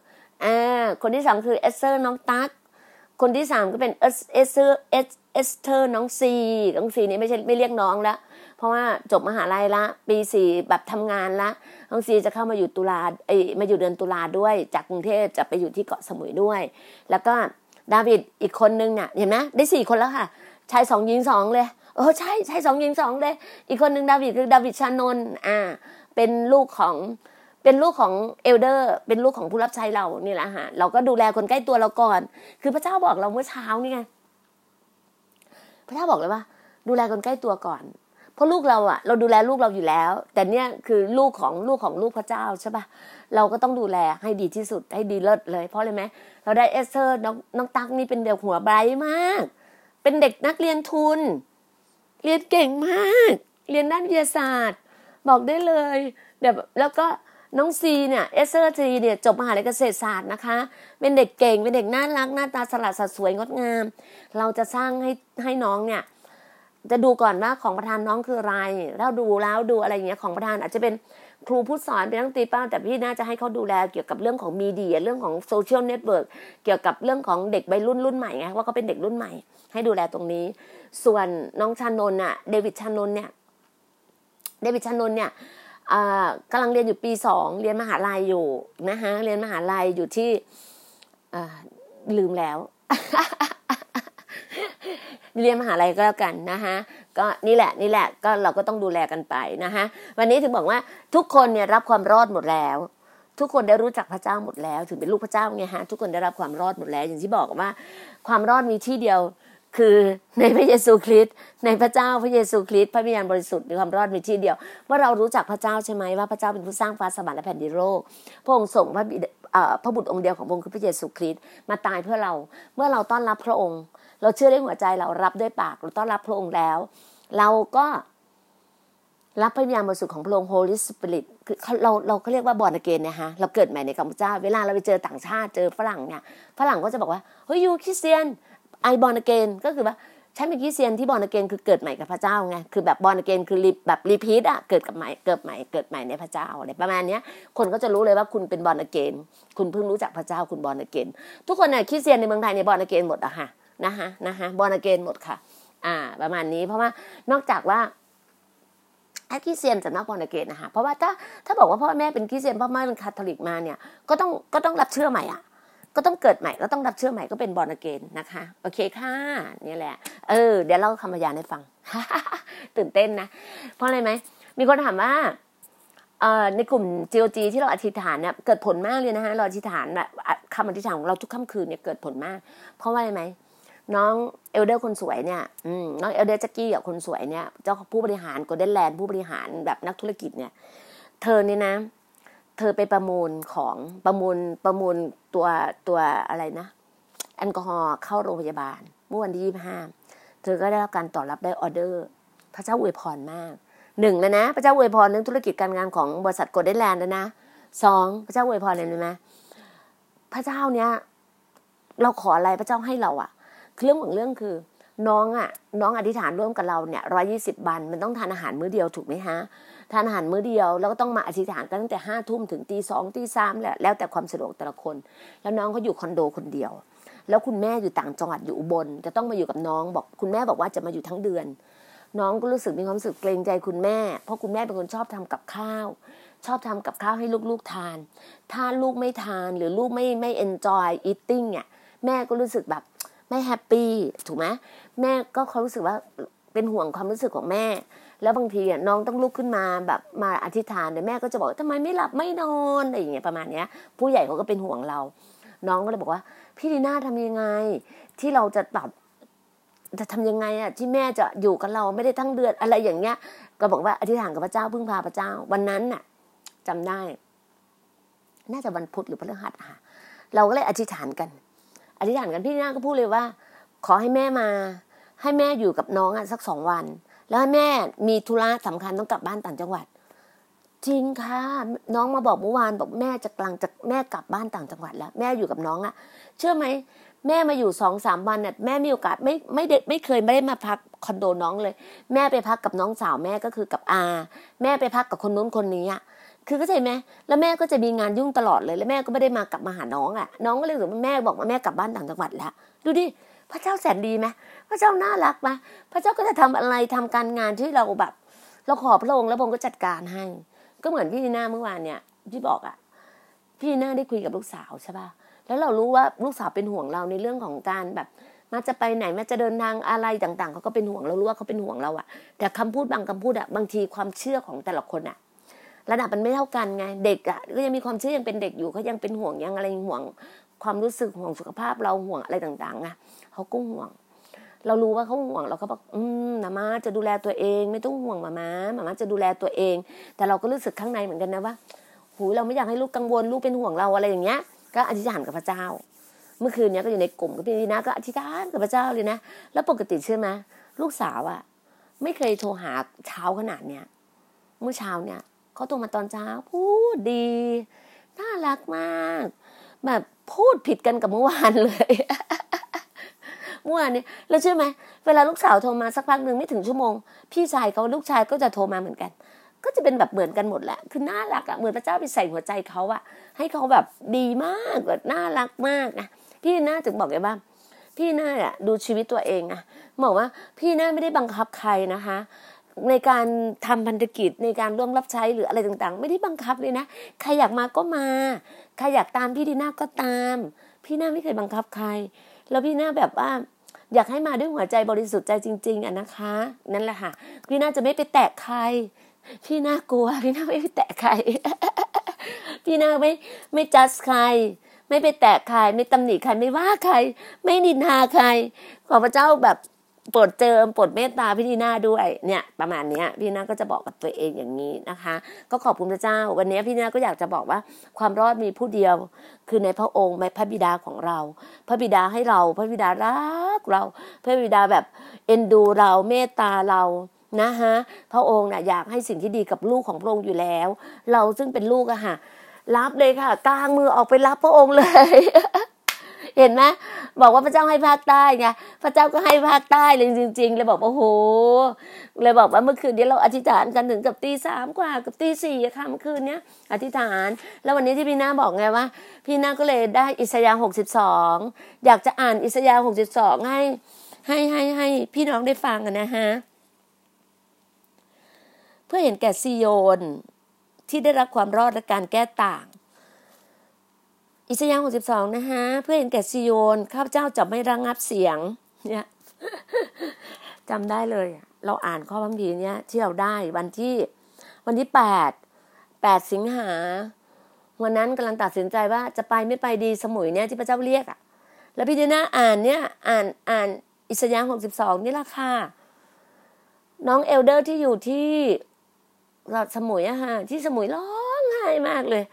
อ่าคนที่สองคือเอสเธอร์น้องตั๊ก คนที่สามก็เป็นเอสเอสเอร์เอสเอสเตอร์น้องซีน้องซีนี่ไม่ใช่ไม่เรียกน้องและเพราะว่าจบมหาลัยละ ปีสี่แบบทำงานละน้องซีจะเข้ามาอยู่ตุลาเอมาอยู่เดือนตุลาด้วย จากกรุงเทพจะไปอยู่ที่เกาะสมุยด้วย แล้วก็ดาวิดอีกคนนึงเนี่ยเห็นไหมได้สี่คนแล้วค่ะชายสองหญิงสองเลยเออใช่ชายสองหญิงสองเลย อีกคนหนึ่งดาวิดคือดาวิดชานนอ่าเป็นลูกของ เป็นลูกของเอลเดอร์ เป็นลูกของผู้รับใช้เรานี่แหละฮะเราก็ดูแลคนใกล้ตัวเราก่อน คือพระเจ้าบอกเราเมื่อเช้านี่ไงพระเจ้าบอกเลยว่า ดูแลคนใกล้ตัวก่อน เพราะลูกเราอะเราดูแลลูกเราอยู่แล้ว แต่เนี่ยคือลูกของลูกของลูกพระเจ้าใช่ปะเราก็ต้องดูแลให้ดีที่สุดให้ดีเลิศเลย เพราะอะไรไหมเราได้เอสเธอร์น้องน้องตั๊กนี่เป็นเด็กหัวไบรท์มาก เป็นเด็กนักเรียนทุน เรียนเก่งมาก เรียนด้านวิทยาศาสตร์ บอกได้เลยแบบแล้วก็ น้องซีเนี่ยเอสเธอร์ซีเนี่ยจบมหาลัยเกษตรศาสตร์นะคะ เป็นเด็กเก่งเป็นเด็กน่ารักหน้าตาสลัดสัดสวยงดงาม เราจะสร้างให้ให้น้องเนี่ยจะดูก่อนว่าของประทานน้องคืออะไรแล้วดูแล้วดูอะไรอย่างเงี้ยของประทานอาจจะเป็นครูผู้สอนเป็นนักตีเป้าแต่พี่น่าจะให้เขาดูแลเกี่ยวกับเรื่องของ media เรื่องของ social networkเกี่ยวกับเรื่องของเด็กใบรุ่นรุ่นใหม่ไงว่าเขาเป็นเด็กรุ่นใหม่ ให้ดูแลตรงนี้ ส่วนน้องชานนท์น่ะเดวิดชานนท์เนี่ยเดวิดชานนท์เนี่ย กำลังเรียนอยู่ปีสองเรียนมหาลัยอยู่นะคะเรียนมหาลัยอยู่ที่ลืมแล้ว เรียนมหาลัยก็แล้วกันนะคะก็นี่แหละนี่แหละก็เราก็ต้องดูแลกันไปนะคะวันนี้ถึงบอกว่าทุกคนเนี่ยรับความรอดหมดแล้ว ทุกคนได้รู้จักพระเจ้าหมดแล้ว ถึงเป็นลูกพระเจ้าไงฮะทุกคนได้รับความรอดหมดแล้ว อย่างที่บอกว่า ความรอดมีที่เดียว คือในพระเยซูคริสต์ในพระเจ้าพระเยซูคริสต์พระวิญญาณบริสุทธิ์ในความรอดมีที่เดียวเมื่อเรารู้จักพระเจ้าใช่ไหมว่าพระเจ้าเป็นผู้สร้างฟ้าสวรรค์และแผ่นดินโลกพระองค์ส่งพระพระบุตรองค์เดียวของพระองค์คือพระเยซูคริสต์มาตายเพื่อเราเมื่อเราต้อนรับพระองค์ เราเชื่อด้วยหัวใจเรารับด้วยปากเราต้อนรับพระองค์แล้ว เราก็รับพระวิญญาณบริสุทธิ์ของพระองค์ Holy Spirit คือเราเราเขาเรียกว่า born again นะฮะเราเกิดใหม่ในกัมพูชาเวลาเราไปเจอต่างชาติเจอฝรั่งเนี่ยฝรั่งก็จะบอกว่าเฮ้ย you Christian I born again ก็คือว่าฉันเป็นคริสเตียนที่ born again คือเกิดใหม่กับพระเจ้าไงคือแบบ born again คือแบบ repeat อะเกิดกับใหม่เกิดใหม่เกิดใหม่ในพระเจ้าอะไรประมาณเนี้ยคนก็จะรู้เลยว่าคุณเป็น born again คุณเพิ่งรู้จักพระเจ้าคุณ born again ทุกคนเนี่ยคริสเตียนในเมืองไทยใน born again หมดอะค่ะนะคะนะคะ born again หมดค่ะ อ่า ประมาณนี้เพราะว่านอกจากว่าไอ้คริสเตียนจะนักบอลเกนนะคะเพราะว่าถ้าถ้าบอกว่าพ่อแม่เป็นคริสเตียนพ่อแม่เป็นคาทอลิกมาเนี่ยก็ต้องก็ต้องรับเชื่อใหม่อะ ก็ต้องเกิดใหม่ก็ต้องรับเชื่อใหม่ก็เป็นบอลเกนนะคะ โอเคค่ะนี่แหละ เออ เดี๋ยวเล่าคำพยานให้ฟัง ตื่นเต้นนะ เพราะอะไรไหม มีคนถามว่าในกลุ่ม GOG ที่เราอธิษฐานเนี่ยเกิดผลมากเลยนะคะเราอธิษฐานคำอธิษฐานของเราทุกค่ำคืนเนี่ยเกิดผลมาก เพราะว่าอะไรไหมน้อง elder คนสวยเนี่ยน้อง elder จักกี้กับคนสวยเนี่ย เจ้าผู้บริหาร Golden Land ผู้บริหารแบบนักธุรกิจเนี่ย เธอเนี่ยนะ เธอไปประมูลของประมูลประมูลตัวตัวอะไรนะแอลกอฮอล์เข้าโรงพยาบาลเมื่อวันที่ยี่ห้าเธอก็ได้รับการตอบรับได้ออเดอร์ พระเจ้าอวยพรมากหนึ่งแล้วนะ พระเจ้าอวยพรเรื่องธุรกิจการงานของบริษัท Golden Land นะสองพระเจ้าอวยพรเลยไหมพระเจ้าเนี้ยเราขออะไรพระเจ้าให้เราอะเรื่องของเรื่องคือ น้องอะน้องอธิษฐานร่วมกับเราเนี่ยร้อยี่สิบวันมันต้องทานอาหารมื้อเดียวถูกไหมฮะ ทานอาหารมื้อเดียว แล้วก็ต้องมาอธิษฐานกันตั้งแต่ห้าทุ่มถึงตีสองตีสามแหละแล้วแต่ความสะดวกแต่ละคน แล้วน้องเขาอยู่คอนโดคนเดียว แล้วคุณแม่อยู่ต่างจังหวัดอยู่อุบลจะต้องมาอยู่กับน้องบอกคุณแม่บอกว่าจะมาอยู่ทั้งเดือน น้องก็รู้สึกมีความรู้สึกเกรงใจคุณแม่ เพราะคุณแม่เป็นคนชอบทำกับข้าว ชอบทำกับข้าวให้ลูกๆทาน ถ้าลูกไม่ทานหรือลูกไม่ไม่ enjoy eating เนี่ยแม่ก็รู้สึกแบบไม่แฮปปี้ถูกไหมแม่ก็เขารู้สึกว่าเป็นห่วงความรู้สึกของแม่ แล้วบางทีน้องต้องลุกขึ้นมาแบบมาอธิษฐานเนี่ยแม่ก็จะบอกทำไมไม่หลับไม่นอนอะไรอย่างเงี้ยประมาณเนี้ย ผู้ใหญ่เขาก็เป็นห่วงเรา น้องก็เลยบอกว่า พี่ดีน่าทำยังไง ที่เราจะแบบจะทำยังไงอะที่แม่จะอยู่กับเราไม่ได้ทั้งเดือนอะไรอย่างเงี้ย ก็บอกว่าอธิษฐานกับพระเจ้าพึ่งพาพระเจ้า วันนั้นน่ะจำได้ น่าจะวันพุธหรือพฤหัสค่ะเราก็เลยอธิษฐานกัน อธิษฐานกันพี่ดีน่าก็พูดเลยว่า ขอให้แม่มา ให้แม่อยู่กับน้องอะสักสองวัน แล้วแม่มีธุระสำคัญต้องกลับบ้านต่างจังหวัด จริงค่ะน้องมาบอกเมื่อวานบอกแม่จะกลังจะแม่กลับบ้านต่างจังหวัดแล้ว แม่อยู่กับน้องอะ่ะเชื่อไหมแม่มาอยู่สองสามวันเนี่ยแม่มีโอกาสไม่ไม่เด็ไม่เคยไม่ได้มาพักคอนโดน้องเลย แม่ไปพักกับน้องสาวแม่ก็คือกับอา แม่ไปพักกับคนนู้นคนนี้อะคือเข้าใจไหมแล้วแม่ก็จะมีงานยุ่งตลอดเลย แล้วแม่ก็ไม่ได้มากลับมาหาน้องอะ น้องก็เลยบอกว่าแม่บอกว่าแม่กลับบ้านต่างจังหวัดแล้ว ดูดิ พระเจ้าแสนดีไหมพระเจ้าน่ารักไหมพระเจ้าก็จะทำอะไรทำการงานที่เราแบบ เราขอพระองค์แล้วพระองค์ก็จัดการให้ ก็เหมือนพี่นีน่าเมื่อวานเนี่ยที่บอกอะพี่นีน่าได้คุยกับลูกสาวใช่ป่ะแล้วเรารู้ว่าลูกสาวเป็นห่วงเราในเรื่องของการแบบมาจะไปไหนม้จะเดินทางอะไรต่างๆเขาก็เป็นห่วงเรารู้ว่าเขาเป็นห่วงเราอะแต่คำพูดบางคำพูดอะบางทีความเชื่อของแต่ละคนอะระดับมันไม่เท่ากันไง เด็กอะก็ยังมีความเชื่อยังเป็นเด็กอยู่เขายังเป็นห่วงยังอะไรห่วง ความรู้สึกห่วงสุขภาพเราห่วงอะไรต่างๆไงเขาก็ห่วง เรารู้ว่าเขาห่วงเราก็บอกอืมมาม่าจะดูแลตัวเอง ไม่ต้องห่วงมาม่ามาม่าจะดูแลตัวเอง แต่เราก็รู้สึกข้างในเหมือนกันนะว่าหูเราไม่อยากให้ลูกกังวลลูกเป็นห่วงเราอะไรอย่างเงี้ย ก็อธิษฐานกับพระเจ้า เมื่อคืนเนี้ยก็อยู่ในกลุ่มกับพี่นีนะก็อธิษฐานกับพระเจ้าเลยนะแล้วปกติเชื่อไหมลูกสาวอะไม่เคยโทรหาเช้าขนาดเนี้ยเมื่อเช้าเนี่ยเขาโทรมาตอนเช้าพูดดีน่ารักมาก แบบ พูดผิดกันกับเมื่อวานเลยเมื่อวานนี้แล้วเชื่อไหมเวลาลูกสาวโทรมาสักพักหนึ่งไม่ถึงชั่วโมง พี่ชายเขาลูกชายก็จะโทรมาเหมือนกัน ก็จะเป็นแบบเหมือนกันหมดแหละคือน่ารักอะเหมือนพระเจ้าไปใส่หัวใจเขาอะให้เขาแบบดีมากแบบน่ารักมากนะพี่น่าถึงบอกไงบ้างพี่น่าอะดูชีวิตตัวเองอะบอกว่าพี่น่าไม่ได้บังคับใครนะคะ ในการทำพันธกิจในการร่วมรับใช้หรืออะไรต่างๆ ไม่ได้บังคับเลยนะ ใครอยากมาก็มา ใครอยากตามพี่ดีน่าก็ตาม พี่น่าไม่เคยบังคับใคร แล้วพี่น่าแบบว่าอยากให้มาด้วยหัวใจบริสุทธิ์ใจจริง ๆอะนะคะ นั่นแหละค่ะ พี่น่าจะไม่ไปแตะใคร พี่น่ากลัว พี่น่าไม่ไปแตะใคร พี่น่าไม่ไม่จัดใคร ไม่ไปแตะใคร ไม่ตำหนิใครไม่ว่าใคร ไม่นินทาใคร ขอพระเจ้าแบบ โปรดเจิมโปรดเมตตาพี่ดีนาด้วยเนี่ยประมาณนี้พี่นาก็จะบอกกับตัวเองอย่างนี้นะคะ ก็ขอบคุณพระเจ้า วันนี้พี่นาก็อยากจะบอกว่าความรอดมีผู้เดียว คือในพระองค์ในพระบิดาของเรา พระบิดาให้เราพระบิดารักเรา พระบิดาแบบเอ็นดูเราเมตตาเรานะฮะพระองค์น่ะอยากให้สิ่งที่ดีกับลูกของพระองค์อยู่แล้ว เราซึ่งเป็นลูกอะค่ะรับเลยค่ะกลางมือออกไปรับพระองค์เลย เห็นไหมบอกว่าพระเจ้าให้ภาคใต้ไงพระเจ้าก็ให้ภาคใต้เลยจริง ๆ เลยบอกว่าโอ้โหเลยบอกว่าเมื่อคืนนี้เราอธิษฐานกันถึงกับตีสามกว่ากับตีสี่ค่ะเมื่อคืนเนี้ยอธิษฐาน แล้ววันนี้ที่พี่นาบอกไงว่า พี่นาก็เลยได้อิสยาห์หกสิบสองอยากจะอ่านอิสยาห์หกสิบสองให้ให้ให้ให้พี่น้องได้ฟังกันนะฮะเพื่อเห็นแก่ซีโยนที่ได้รับความรอดและการแก้ต่าง อิสยาห์หกสิบสองนะฮะเพื่อเห็นแก่ซีโยนข้าพเจ้าจะไม่ระงงับเสียง เนี่ยจำได้เลย เราอ่านข้อพัมพีเนี่ยที่เราได้วันที่ วันที่แปดแปดสิงหาวันนั้นกำลังตัดสินใจว่าจะไปไม่ไปดีสมุยเนี่ยที่พระเจ้าเรียกอะ่ะ แล้วพี่ดีน่าอ่านเนี่ยอ่านอ่านอิสยาห์หกสิบสองนี่ละค่ะน้องเอลเดอร์ที่อยู่ที่เราสมุยอะฮะที่สมุยร้องไห้มากเลย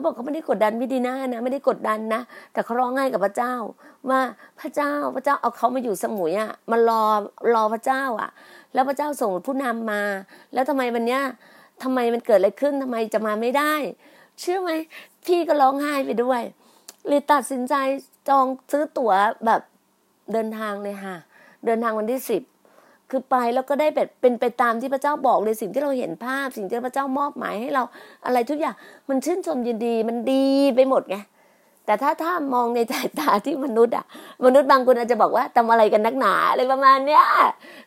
เขาบอกเขาไม่ได้กดดันพี่ดีน่านะ ไม่ได้กดดันนะ แต่เขาร้องไห้กับพระเจ้า ว่าพระเจ้าพระเจ้าเอาเขามาอยู่สมุยอะมารอรอพระเจ้าอะแล้วพระเจ้าส่งผู้นำมา แล้วทำไมวันเนี้ยทำไมมันเกิดอะไรขึ้นทำไมจะมาไม่ได้ เชื่อไหมพี่ก็ร้องไห้ไปด้วยเลยตัดสินใจจองซื้อตั๋วแบบเดินทางเลยค่ะ เดินทางวันที่สิบ คือไปแล้วก็ได้แบบเป็นไปตามที่พระเจ้าบอกเลยสิ่งที่เราเห็นภาพ สิ่งที่พระเจ้ามอบหมายให้เราอะไรทุกอย่างมันชื่นชมยินดีมันดีไปหมดไงแต่ถ้าถ้ามองในสายตาที่มนุษย์อะ มนุษย์บางคนอาจจะบอกว่าทำอะไรกันนักหนาอะไรประมาณเนี้ย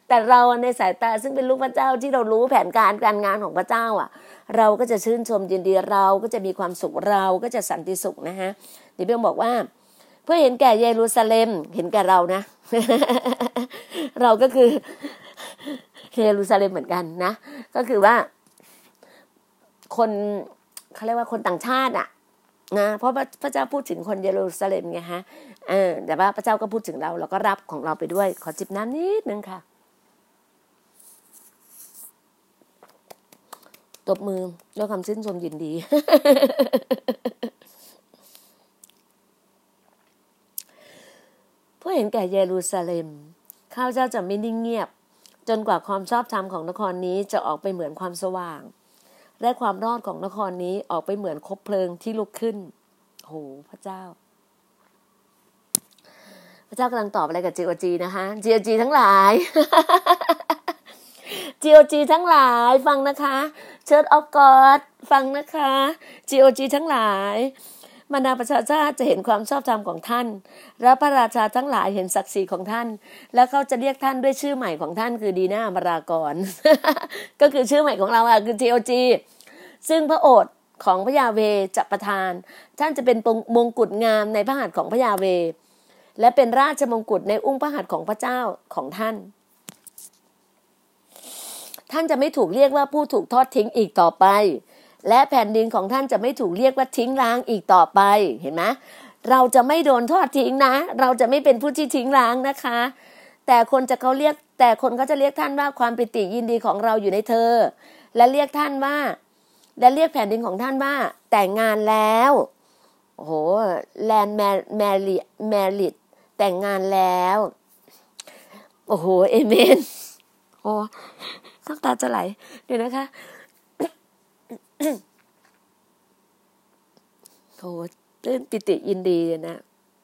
แต่เราในสายตาซึ่งเป็นลูกพระเจ้าที่เรารู้แผนการการงานของพระเจ้าอะ เราก็จะชื่นชมยินดีเราก็จะมีความสุขเราก็จะสันติสุขนะฮะเดี๋ยวเพียงบอกว่า เพื่อเห็นแก่เยรูซาเล็มเห็นแก่เรานะ เราก็คือเยรูซาเล็มเหมือนกันนะ ก็คือว่า คนเขาเรียกว่าคนต่างชาติอะนะเพราะพระเจ้าพูดถึงคนเยรูซาเล็มไงฮะเออแต่ว่าพระเจ้าก็พูดถึงเรา เราก็รับของเราไปด้วย ขอจิบน้ำนิดนึงค่ะตบมือด้วยความชื่นชมยินดี เพื่อเห็นแก่เยรูซาเล็ม ข้าเจ้าจะไม่นิ่งเงียบ จนกว่าความชอบธรรมของนครนี้จะออกไปเหมือนความสว่าง และความรอดของนครนี้ออกไปเหมือนคบเพลิงที่ลุกขึ้นโหพระเจ้า พระเจ้ากำลังตอบอะไรกับจีโอจีนะคะจีโอจีทั้งหลายจีโอจีทั้งหลายฟังนะคะเชิดออฟกอดฟังนะคะจีโอจีทั้งหลาย บรรดาประชาชาติจะเห็นความชอบธรรมของท่าน และพระราชาทั้งหลายเห็นศักดิ์ศรีของท่าน แล้วเขาจะเรียกท่านด้วยชื่อใหม่ของท่านคือดีนามารากร ก็คือชื่อใหม่ของเราอะคือ TOG ซึ่งพระโอษฐ์ของพระยาเวจะประทาน ท่านจะเป็นมงกุฎงามในพระหัตถ์ของพระยาเว และเป็นราชมงกุฎในอุ้งพระหัตถ์ของพระเจ้าของท่าน ท่านจะไม่ถูกเรียกว่าผู้ถูกทอดทิ้งอีกต่อไป และแผ่นดินของท่านจะไม่ถูกเรียกว่าทิ้งร้างอีกต่อไปเห็นไหมเราจะไม่โดนทอดทิ้งนะ เราจะไม่เป็นผู้ที่ทิ้งร้างนะคะ แต่คนจะเขาเรียก แต่คนก็จะเรียกท่านว่าความปิติยินดีของเราอยู่ในเธอ และเรียกท่านว่า และเรียกแผ่นดินของท่านว่า แต่งงานแล้วโอ้โหแลนแมแมริแมริดแต่งงานแล้วโอ้โหเอเมนโอ้น้ำตาจะไหลเดี๋ยวนะคะ โหตื้นปิติยินดีนะ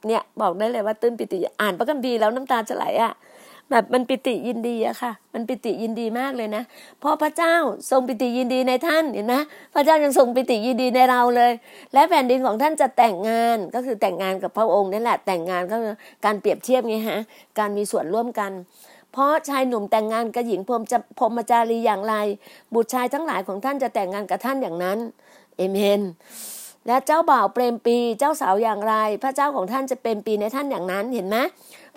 เนี่ย บอกได้เลยว่าตื้นปิติ อ่านพระคัมภีร์แล้วน้ำตาจะไหลอะ่ะ แบบมันปิติยินดีอะค่ะ มันปิติยินดีมากเลยนะเพราะพระเจ้าทรงปิติยินดีในท่านเห็นไหมพระเจ้ายังทรงปิติยินดีในเราเลย และแผ่นดินของท่านจะแต่งงานก็คือแต่งงานกับพระองค์นั่แหละแต่งงานก็คือการเปรียบเทียบไงฮะ การมีส่วนร่วมกัน เพราะชายหนุ่มแต่งงานกับหญิงพรมจะพรมจารีอย่างไร บุตรชายทั้งหลายของท่านจะแต่งงานกับท่านอย่างนั้น เอเมน และเจ้าบ่าวเปรมปีเจ้าสาวอย่างไร พระเจ้าของท่านจะเป็นปีในท่านอย่างนั้นเห็นไหม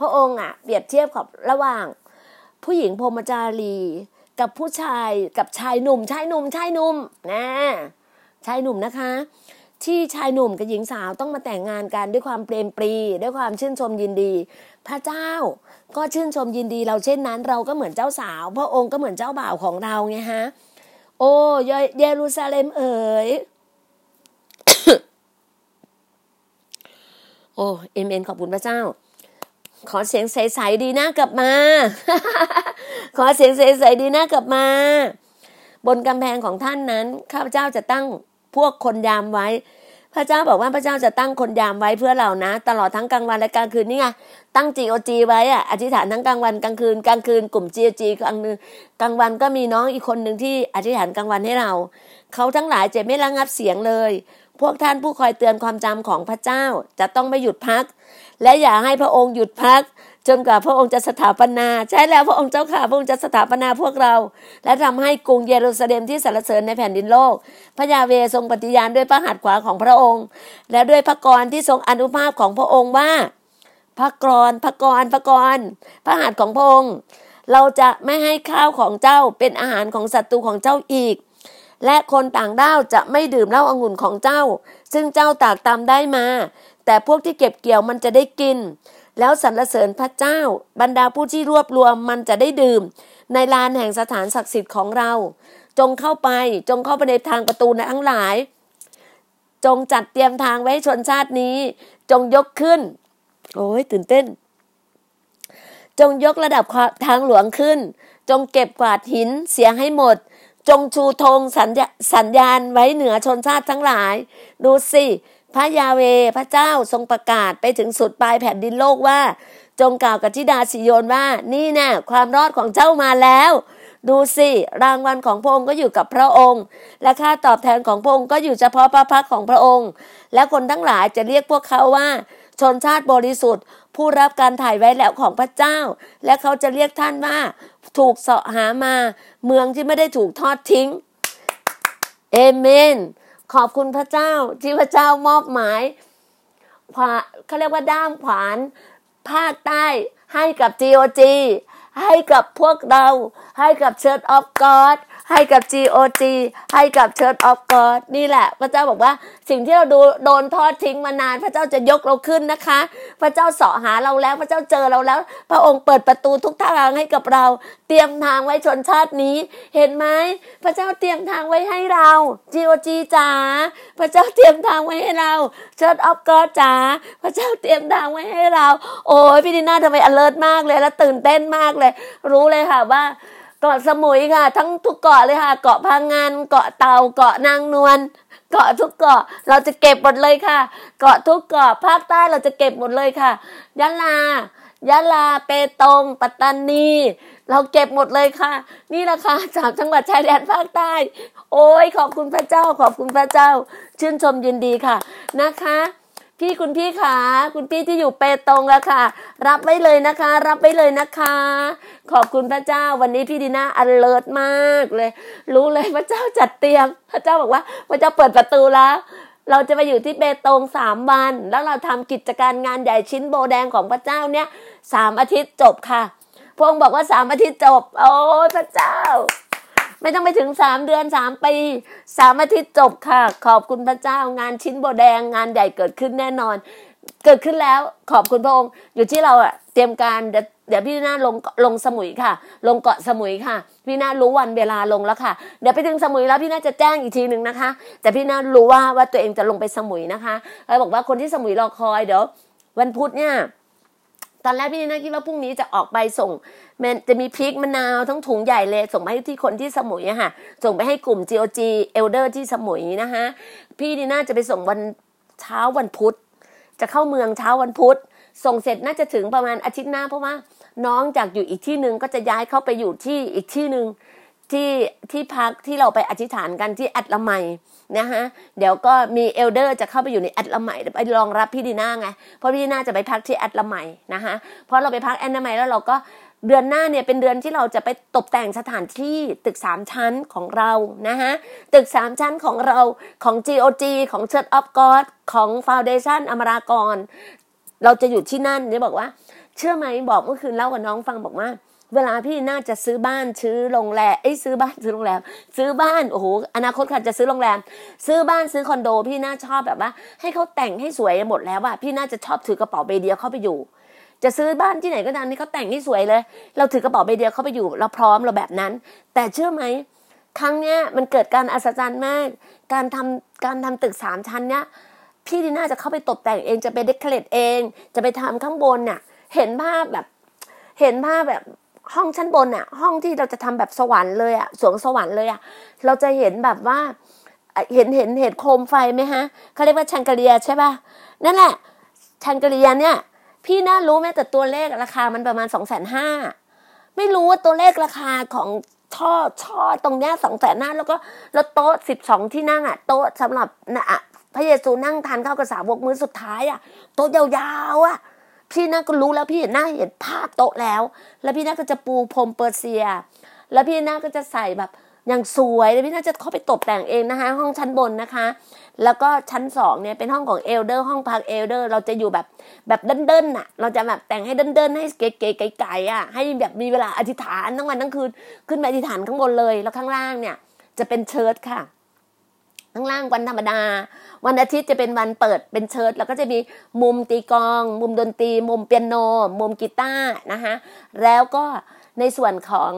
พระองค์อะเปรียบเทียบกับระหว่าง ผู้หญิงพรมจารีกับผู้ชายกับชายหนุ่ม ชายหนุ่มชายหนุ่มนะชายหนุ่มนะคะ ที่ชายหนุ่มกับหญิงสาวต้องมาแต่งงานกันด้วยความเปรมปรี ด้วยความชื่นชมยินดี พระเจ้าก็ชื่นชมยินดีเราเช่นนั้น เราก็เหมือนเจ้าสาว พระองค์ก็เหมือนเจ้าบ่าวของเราไงฮะ โอ้เยรูซาเล็มเอ๋ยโอ้เอ็มเมนขอบคุณพระเจ้า ขอเสียงใสๆดีนะกลับมา ขอเสียงใสๆดีนะกลับมา บนกำแพงของท่านนั้น ข้าพเจ้าจะตั้ง พวกคนยามไว้ พระเจ้าบอกว่าพระเจ้าจะตั้งคนยามไว้เพื่อเรานะ ตลอดทั้งกลางวันและกลางคืนนี่ไงตั้งจีโอจีไว้อะอธิษฐานทั้งกลางวันกลางคืนกลางคืนกลุ่มจีโอจีกลางกลางวันก็มีน้องอีกคนหนึ่งที่อธิษฐานกลางวันให้เรา เขาทั้งหลายจะไม่ระงับเสียงเลย พวกท่านผู้คอยเตือนความจำของพระเจ้าจะต้องไม่หยุดพัก และอย่าให้พระองค์หยุดพัก จนกว่าพระองค์จะสถาปนา ใช่แล้วพระองค์เจ้าข่าพระองค์จะสถาปนาพวกเรา และทำให้กรุงเยรูซาเล็มที่สรรเสริญในแผ่นดินโลก พระยาเวทรงปฏิญาณด้วยพระหัตถ์ขวาของพระองค์ และด้วยพระกรที่ทรงอนุภาพของพระองค์ว่า พระกรพระกรพระกรพระหัตถ์ของพระองค์ เราจะไม่ให้ข้าวของเจ้าเป็นอาหารของศัตรูของเจ้าอีก และคนต่างด้าวจะไม่ดื่มเหล้าองุ่นของเจ้า ซึ่งเจ้าตากตามได้มา แต่พวกที่เก็บเกี่ยวมันจะได้กิน แล้วสรรเสริญพระเจ้า บรรดาผู้ที่รวบรวมมันจะได้ดื่ม ในลานแห่งสถานศักดิ์สิทธิ์ของเรา จงเข้าไปจงเข้าไปในทางประตูในทั้งหลาย จงจัดเตรียมทางไว้ชนชาตินี้ จงยกขึ้น โอ้ยตื่นเต้น จงยกระดับทางหลวงขึ้น จงเก็บกวาดหินเสียให้หมดจงชูธงสัญญสัญญาณไว้เหนือชนชาติทั้งหลาย ดูสิ พระยาเวพระเจ้าทรงประกาศไปถึงสุดปลายแผ่นดินโลกว่า จงกล่าวกับทิดาสิโยนว่า นี่นะ่ะความรอดของเจ้ามาแล้ว ดูสิ รางวัลของพระองค์ก็อยู่กับพระองค์ และค่าตอบแทนของพระองค์ก็อยู่เฉพาะพระพักของพระองค์ และคนทั้งหลายจะเรียกพวกเขาว่า ชนชาติบริสุทธิ์ ผู้รับการถ่ายไว้แล้วของพระเจ้า และเขาจะเรียกท่านว่า ถูกเสาะหามา เมืองที่ไม่ได้ถูกทอดทิ้งเอเมน ขอบคุณพระเจ้าที่พระเจ้ามอบหมายเขาเรียกว่าด้ามขวานภาคใต้ให้กับ GOG ให้กับพวกเรา ให้กับ Church of God ให้กับ GOG ให้กับ Church of God นี่แหละ พระเจ้าบอกว่าสิ่งที่เราดูโดนทอดทิ้งมานาน พระเจ้าจะยกเราขึ้นนะคะ พระเจ้าเสาะหาเราแล้ว พระเจ้าเจอเราแล้ว พระองค์เปิดประตูทุกทางให้กับเรา เตรียมทางไว้ชนชาตินี้ เห็นไหมพระเจ้าเตรียมทางไว้ให้เรา GOG จ๋าพระเจ้าเตรียมทางไว้ให้เรา Church of God จ๋าพระเจ้าเตรียมทางไว้ให้เรา โอ้ยพี่ดิน่าทำไม alert มากเลยและตื่นเต้นมากเลย รู้เลยค่ะว่า เกาะสมุยค่ะ ทั้งทุกเกาะเลยค่ะ เกาะพังงานเกาะเต่าเกาะนางนวลเกาะทุกเกาะเราจะเก็บหมดเลยค่ะ เกาะทุกเกาะภาคใต้เราจะเก็บหมดเลยค่ะยะลายะลาเปตง ปัตตานี เราเก็บหมดเลยค่ะ นี่แหละค่ะจากจังหวัดชายแดนภาคใต้ โอ้ยขอบคุณพระเจ้า ขอบคุณพระเจ้า ชื่นชมยินดีค่ะนะคะ พี่คุณพี่ขาคุณพี่ที่อยู่เปตงอะค่ะ รับไว้เลยนะคะ รับไว้เลยนะคะ ขอบคุณพระเจ้าวันนี้พี่ดีน่าอันเลิศมากเลย รู้เลยพระเจ้าจัดเตรียม พระเจ้าบอกว่าพระเจ้าเปิดประตูแล้ว เราจะไปอยู่ที่เบตงสามวัน แล้วเราทำกิจการงานใหญ่ชิ้นโบแดงของพระเจ้าเนี่ยสามอาทิตย์จบค่ะพระองค์บอกว่าสามอาทิตย์จบ โอ้พระเจ้า ไม่ต้องไปถึงสามเดือนสามปีสามอาทิตย์จบค่ะ ขอบคุณพระเจ้างานชิ้นโบแดงงานใหญ่เกิดขึ้นแน่นอน เกิดขึ้นแล้วขอบคุณพระองค์ อยู่ที่เราอะเตรียมการเดี๋ยวพี่นาลงลงสมุยค่ะ ลงเกาะสมุยค่ะ พี่นารู้วันเวลาลงแล้วค่ะ เดี๋ยวไปถึงสมุยแล้วพี่นาจะแจ้งอีกทีหนึ่งนะคะ แต่พี่นารู้ว่าว่าตัวเองจะลงไปสมุยนะคะแล้วบอกว่าคนที่สมุยรอคอยเดี๋ยว วันพุธเนี่ย ตอนแรกพี่นีน่าคิดว่าพรุ่งนี้จะออกไปส่งมันจะมีพริกมะนาวทั้งถุงใหญ่เลย ส่งไปให้ที่คนที่สมุยอะค่ะ ส่งไปให้กลุ่ม GOG Elder ที่สมุยนะคะพี่นีน่าจะไปส่งวันเช้าวันพุธ จะเข้าเมืองเช้าวันพุธ ส่งเสร็จน่าจะถึงประมาณอาทิตย์หน้าเพราะว่าน้องจากอยู่อีกที่หนึ่งก็จะย้ายเข้าไปอยู่ที่อีกที่หนึ่ง ที่ที่พักที่เราไปอธิษฐานกันที่อัดละไมนะคะเดี๋ยวก็มีเอลเดอร์จะเข้าไปอยู่ในอัดละไมไปรองรับพี่ดีน่าไงเพราะพี่ดีน่าจะไปพักที่อัดละไมนะคะเพราะเราไปพักแอนละไมแล้วเราก็เดือนหน้าเนี่ยเป็นเดือนที่เราจะไปตกแต่งสถานที่ตึกสามชั้นของเรานะคะตึกสามชั้นของเราของ GOG ของ Church of God ของ Foundation อมรากร เราจะอยู่ที่นั่นเนี่ยบอกว่า เชื่อไหมบอกเมื่อคืนเล่ากับน้องฟังบอกว่า เวลาพี่น่าจะซื้อบ้านซื้อโรงแรมเอ้ซื้อบ้านซื้อโรงแรม ซื้อบ้านโอ้โหอนาคตค่ะจะซื้อโรงแรม ซื้อบ้านซื้อคอนโด พี่น่าชอบแบบว่า ให้เขาแต่งให้สวยหมดแล้วอะพี่น่าจะชอบถือกระเป๋าใบเดียวเข้าไปอยู่ จะซื้อบ้านที่ไหนก็ตามนี่เขาแต่งให้สวยเลย เราถือกระเป๋าใบเดียวเข้าไปอยู่ เราพร้อมเราแบบนั้น แต่เชื่อไหมครั้งเนี้ยมันเกิดการอัศจรรย์มาก การทำการทำตึกสามชั้นเนี้ยพี่ดีน่าจะเข้าไปตกแต่งเองจะไปเดคอเรทเอง จะไปทำข้างบนน่ะ เห็นภาพแบบ เห็นภาพแบบ ห้องชั้นบนน่ะห้องที่เราจะทำแบบสวรรค์เลยอะสวงสวรรค์เลยอะเราจะเห็นแบบว่าเห็นเห็นเห็นโคมไฟไหมฮะเขาเรียกว่าชังกเรียใช่ป่ะนั่นแหละชังกเรียเนี่ย พี่น่ารู้ไหมแต่ตัวเลขราคามันประมาณสองแสนห้าไม่รู้ว่าตัวเลขราคาของช่อช่อตรงเนี้ยสองแสนห้าแล้วก็แล้วโต๊ะสิบสองที่นั่งอะโต๊ะสำหรับนะพระเยซูนั่งทานข้าวกับสาวกมื้อสุดท้ายอะโต๊ะยาวๆอะ พี่น่าก็รู้แล้วพี่เห็นหน้าเห็นภาพโต๊ะแล้ว แล้วพี่น่าก็จะปูพรมเปอร์เซีย แล้วพี่น่าก็จะใส่แบบอย่างสวยแล้วพี่น่าจะเข้าไปตกแต่งเองนะคะ ห้องชั้นบนนะคะ แล้วก็ชั้นสองเนี่ยเป็นห้องของ elder ห้องพัก elder เราจะอยู่แบบแบบเดินๆน่ะ เราจะแบบแต่งให้เดินๆให้เก๋ๆไก่ๆอะให้แบบมีเวลาอธิษฐานทั้งวันทั้งคืนขึ้นไปอธิษฐานข้างบนเลยแล้วข้างล่างเนี่ย จะเป็นเชิร์ตค่ะ ข้างล่างวันธรรมดา วันอาทิตย์จะเป็นวันเปิดเป็นเชิดแล้วก็จะมีมุมตีกอง มุมดนตรี มุมเปียโน มุมกีตาร์นะคะแล้วก็ในส่วนของ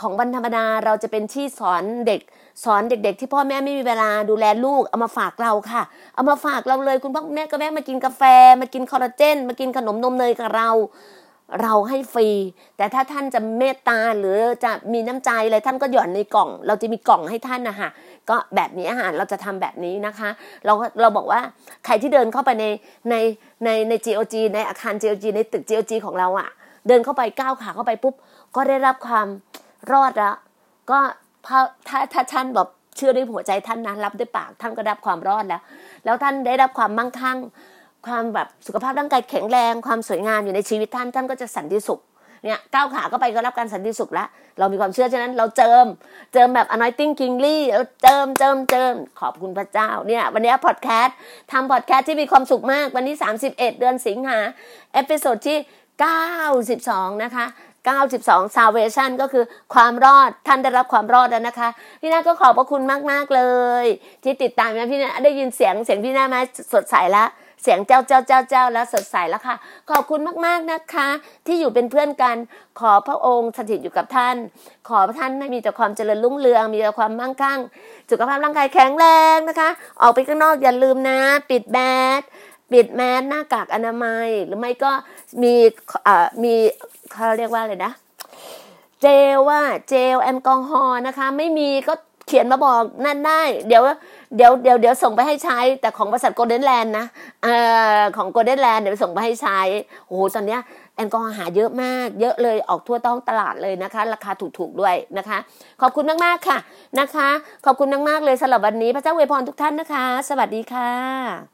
ของวันธรรมดาเราจะเป็นที่สอนเด็กสอนเด็ก ๆ ที่พ่อแม่ไม่มีเวลาดูแลลูกเอามาฝากเราค่ะ เอามาฝากเราเลยคุณพ่อคุณแม่ก็แม่มากินกาแฟ มากินคอลลาเจน มากินขนมนมเนยกับเรา เราให้ฟรี แต่ถ้าท่านจะเมตตาหรือจะมีน้ำใจอะไรท่านก็หย่อนในกล่อง เราจะมีกล่องให้ท่านนะคะ ก็แบบนี้อาหารเราจะทำแบบนี้นะคะ เราเราบอกว่าใครที่เดินเข้าไปในในในใน GOG ในอาคาร GOG ในตึก GOG ของเราอะ่ะ เดินเข้าไปก้าวขาเข้าไปปุ๊บ ก็ได้รับความรอดแล้ว ก็ถ้าถ้าถ้าท่านแบบเชื่อด้วยหัวใจท่านนะรับด้วยปากท่านก็รับความรอดแล้ว แล้วท่านได้รับความมั่งคั่ง ความแบบสุขภาพร่างกายแข็งแรง ความสวยงามอยู่ในชีวิตท่านท่านก็จะสันติสุข เนี่ยก้าวขาก็ไปก็รับการสันติสุขแล้วเรามีความเชื่อฉะนั้นเราเจิม เจิมแบบ anointing kingly เจิมเจิมเจิมขอบคุณพระเจ้าเนี่ยวันนี้พอดแคสต์ทำพอดแคสต์ที่มีความสุขมากวันนี้ 31 เดือนสิงหา episode ที่ 92 นะคะ92 salvation ก็คือความรอดท่านได้รับความรอดแล้วนะคะ พี่นาก็ขอบพระคุณมาก ๆ เลย ที่ติดตามนะพี่นาได้ยินเสียงเสียงพี่นาไหมสดใสแล้ว เสียงเจ้าเจ้าเจ้าเจ้าแล้วสดใสแล้วค่ะ ขอบคุณมากๆนะคะ ที่อยู่เป็นเพื่อนกัน ขอพระองค์สถิตอยู่กับท่าน ขอท่านให้มีแต่ความเจริญรุ่งเรือง มีแต่ความมั่งคั่ง สุขภาพร่างกายแข็งแรงนะคะ ออกไปข้างนอกอย่าลืมนะ ปิดแมสปิดแมสหน้ากากอนามัย หรือไม่ก็มีอ่ามีเขาเรียกว่าอะไรนะ เจลว่าเจลแอลกอฮอล์นะคะ ไม่มีก็ ขียนมาบอกนั่นได้ เดี๋ยวเดี๋ยวเดี๋ยวเดี๋ยวส่งไปให้ใช้ แต่ของบริษัทโกลเด้นแลนด์นะเอ่อของโกลเด้นแลนด์เดี๋ยวส่งไปให้ใช้โอ้โหตอนเนี้ยแอลกอฮอล์หาเยอะมาก เยอะเลยออกทั่วต้องตลาดเลยนะคะ ราคาถูกๆด้วยนะคะ ขอบคุณมากๆค่ะนะคะ ขอบคุณมากๆเลยสำหรับวันนี้พระเจ้าอวยพรทุกท่านนะคะ สวัสดีค่ะ